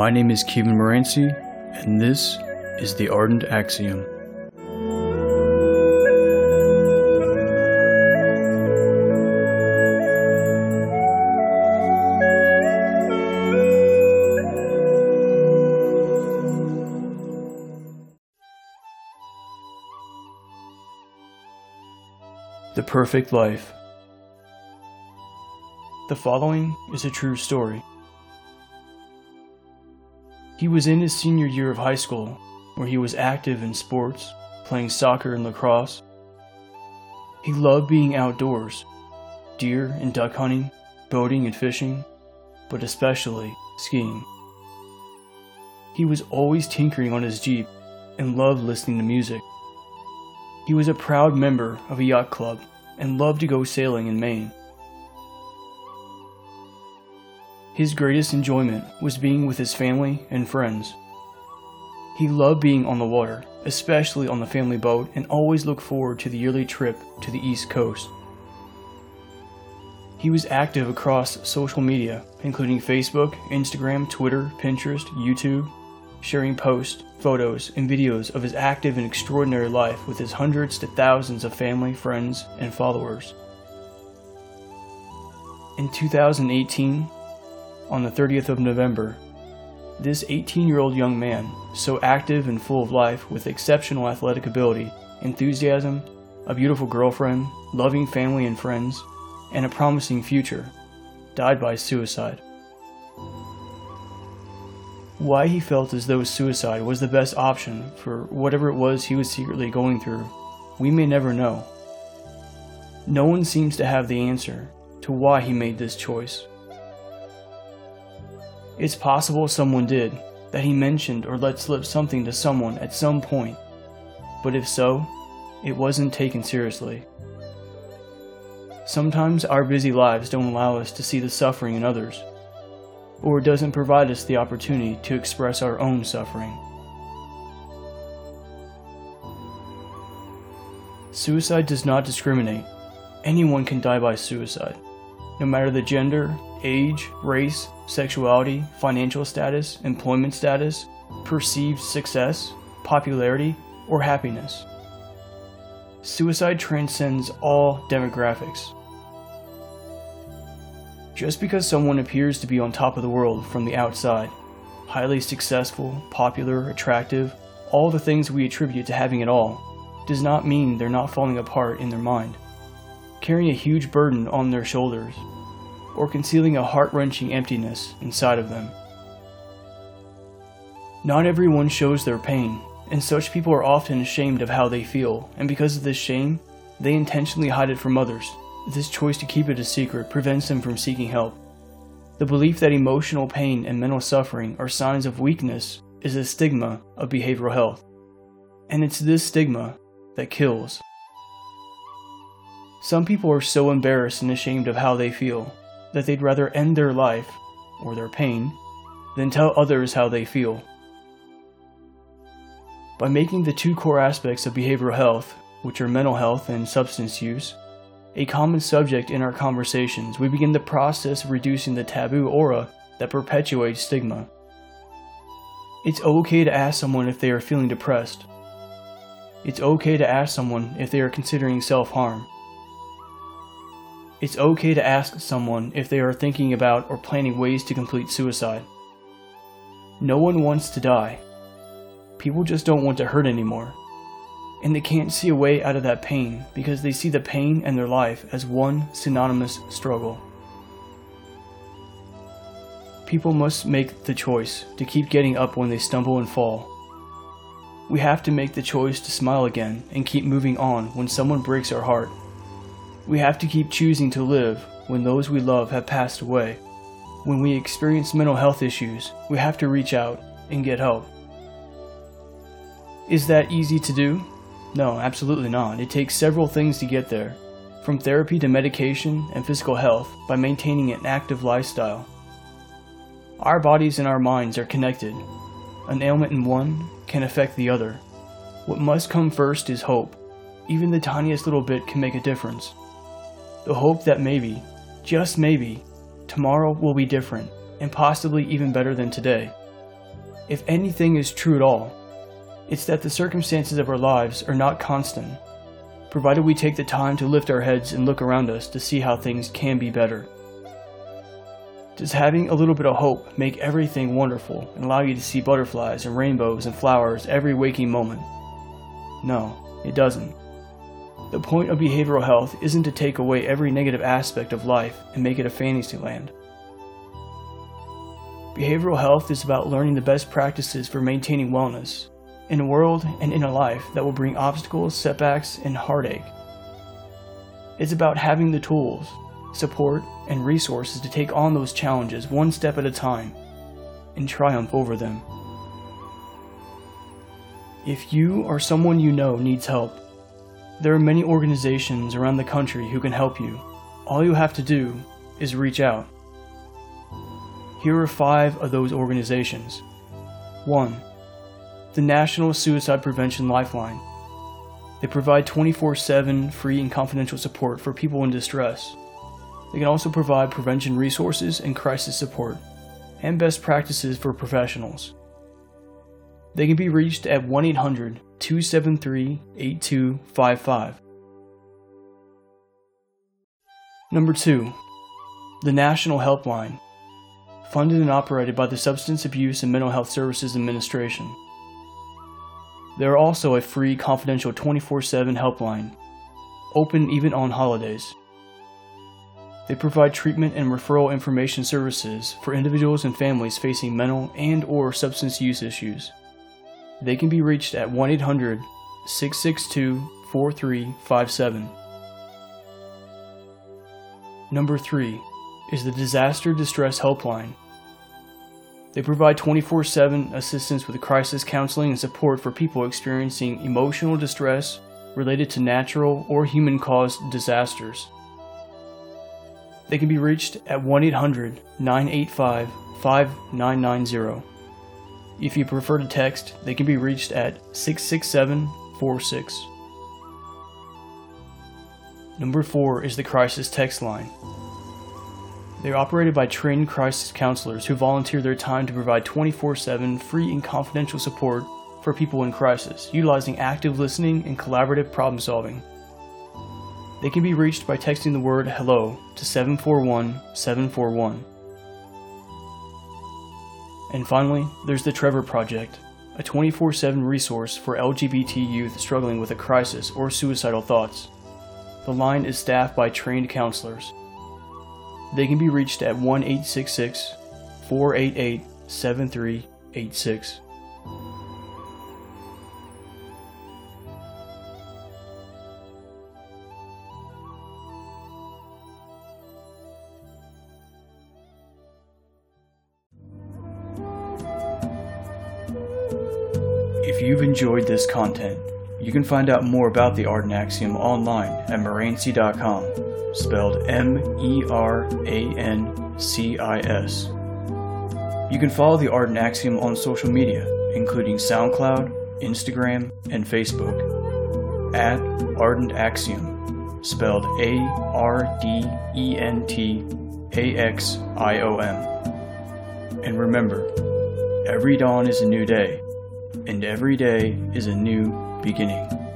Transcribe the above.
My name is Kevin Merancis, and this is the Ardent Axiom. The Perfect Life. The following is a true story. He was in his senior year of high school, where he was active in sports, playing soccer and lacrosse. He loved being outdoors, deer and duck hunting, boating and fishing, but especially skiing. He was always tinkering on his Jeep and loved listening to music. He was a proud member of a yacht club and loved to go sailing in Maine. His greatest enjoyment was being with his family and friends. He loved being on the water, especially on the family boat, and always looked forward to the yearly trip to the East Coast. He was active across social media, including Facebook, Instagram, Twitter, Pinterest, YouTube, sharing posts, photos, and videos of his active and extraordinary life with his hundreds to thousands of family, friends, and followers. In 2018, on the 30th of November. This 18 year old young man, so active and full of life with exceptional athletic ability, enthusiasm, a beautiful girlfriend, loving family and friends, and a promising future, died by suicide. Why he felt as though suicide was the best option for whatever it was he was secretly going through, we may never know. No one seems to have the answer to why he made this choice. It's possible someone did, that he mentioned or let slip something to someone at some point, but if so, it wasn't taken seriously. Sometimes our busy lives don't allow us to see the suffering in others, or it doesn't provide us the opportunity to express our own suffering. Suicide does not discriminate. Anyone can die by suicide, no matter the gender, age, race, sexuality, financial status, employment status, perceived success, popularity, or happiness. Suicide transcends all demographics. Just because someone appears to be on top of the world from the outside, highly successful, popular, attractive, all the things we attribute to having it all, does not mean they're not falling apart in their mind, carrying a huge burden on their shoulders or concealing a heart wrenching emptiness inside of them. Not everyone shows their pain, and such people are often ashamed of how they feel, and because of this shame, they intentionally hide it from others. This choice to keep it a secret prevents them from seeking help. The belief that emotional pain and mental suffering are signs of weakness is a stigma of behavioral health. And it's this stigma that kills. Some people are so embarrassed and ashamed of how they feel that they'd rather end their life, or their pain, than tell others how they feel. By making the two core aspects of behavioral health, which are mental health and substance use, a common subject in our conversations, we begin the process of reducing the taboo aura that perpetuates stigma. It's okay to ask someone if they are feeling depressed. It's okay to ask someone if they are considering self harm. It's okay to ask someone if they are thinking about or planning ways to complete suicide. No one wants to die. People just don't want to hurt anymore. And they can't see a way out of that pain because they see the pain and their life as one synonymous struggle. People must make the choice to keep getting up when they stumble and fall. We have to make the choice to smile again and keep moving on when someone breaks our heart we have to keep choosing to live when those we love have passed away. When we experience mental health issues, we have to reach out and get help. Is that easy to do? No, absolutely not. It takes several things to get there, from therapy to medication and physical health by maintaining an active lifestyle. Our bodies and our minds are connected. An ailment in one can affect the other. What must come first is hope. Even the tiniest little bit can make a difference. The hope that maybe, just maybe, tomorrow will be different and possibly even better than today. If anything is true at all, it's that the circumstances of our lives are not constant, provided we take the time to lift our heads and look around us to see how things can be better. Does having a little bit of hope make everything wonderful and allow you to see butterflies and rainbows and flowers every waking moment? No, it doesn't. The point of behavioral health isn't to take away every negative aspect of life and make it a fantasy land. Behavioral health is about learning the best practices for maintaining wellness in a world and in a life that will bring obstacles, setbacks, and heartache. It's about having the tools, support, and resources to take on those challenges one step at a time and triumph over them. If you or someone you know needs help, there are many organizations around the country who can help you. All you have to do is reach out. Here are five of those organizations. 1. The National Suicide Prevention Lifeline. They provide 24 7 free and confidential support for people in distress. They can also provide prevention resources and crisis support, and best practices for professionals. They can be reached at 1 800 273 8255. Number 2. The National Helpline, funded and operated by the Substance Abuse and Mental Health Services Administration. They are also a free, confidential 24 7 helpline, open even on holidays. They provide treatment and referral information services for individuals and families facing mental and or substance use issues. They can be reached at 1-800-662-4357. Number 3 is the Disaster Distress Helpline. They provide 24 7 assistance with crisis counseling and support for people experiencing emotional distress related to natural or human caused disasters. They can be reached at 1 800 985 5990. If you prefer to text, they can be reached at 66746. Number 4 is the Crisis Text Line. They are operated by trained crisis counselors who volunteer their time to provide 24 7 free and confidential support for people in crisis, utilizing active listening and collaborative problem solving. They can be reached by texting the word hello to 741 741. And finally, there's the Trevor Project, a 24 7 resource for LGBT youth struggling with a crisis or suicidal thoughts. The line is staffed by trained counselors. They can be reached at 1 866 488 7386. If you've enjoyed this content, you can find out more about the Ardent Axiom online at merancis.com, spelled M E R A N C I S. You can follow the Ardent Axiom on social media, including SoundCloud, Instagram, and Facebook, at Ardent Axiom, spelled A R D E N T A X I O M. And remember, every dawn is a new day and every day is a new beginning.